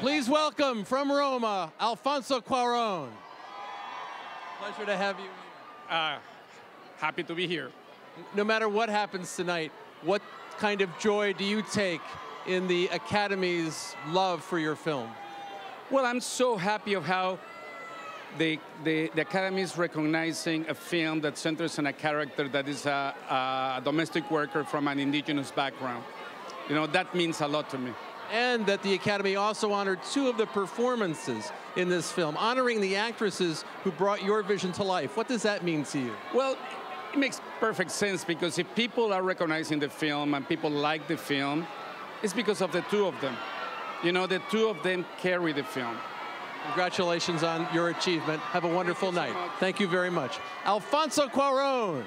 Please welcome from Roma, Alfonso Cuaron. Pleasure to have you. Uh, happy to be here. No matter what happens tonight, what kind of joy do you take in the Academy's love for your film? Well, I'm so happy of how the, the, the Academy is recognizing a film that centers on a character that is a, a domestic worker from an indigenous background. You know, that means a lot to me. And that the Academy also honored two of the performances in this film, honoring the actresses who brought your vision to life. What does that mean to you? Well, it makes perfect sense because if people are recognizing the film and people like the film, it's because of the two of them. You know, the two of them carry the film. Congratulations on your achievement. Have a wonderful Thank night. so Thank you very much. Alfonso Cuaron.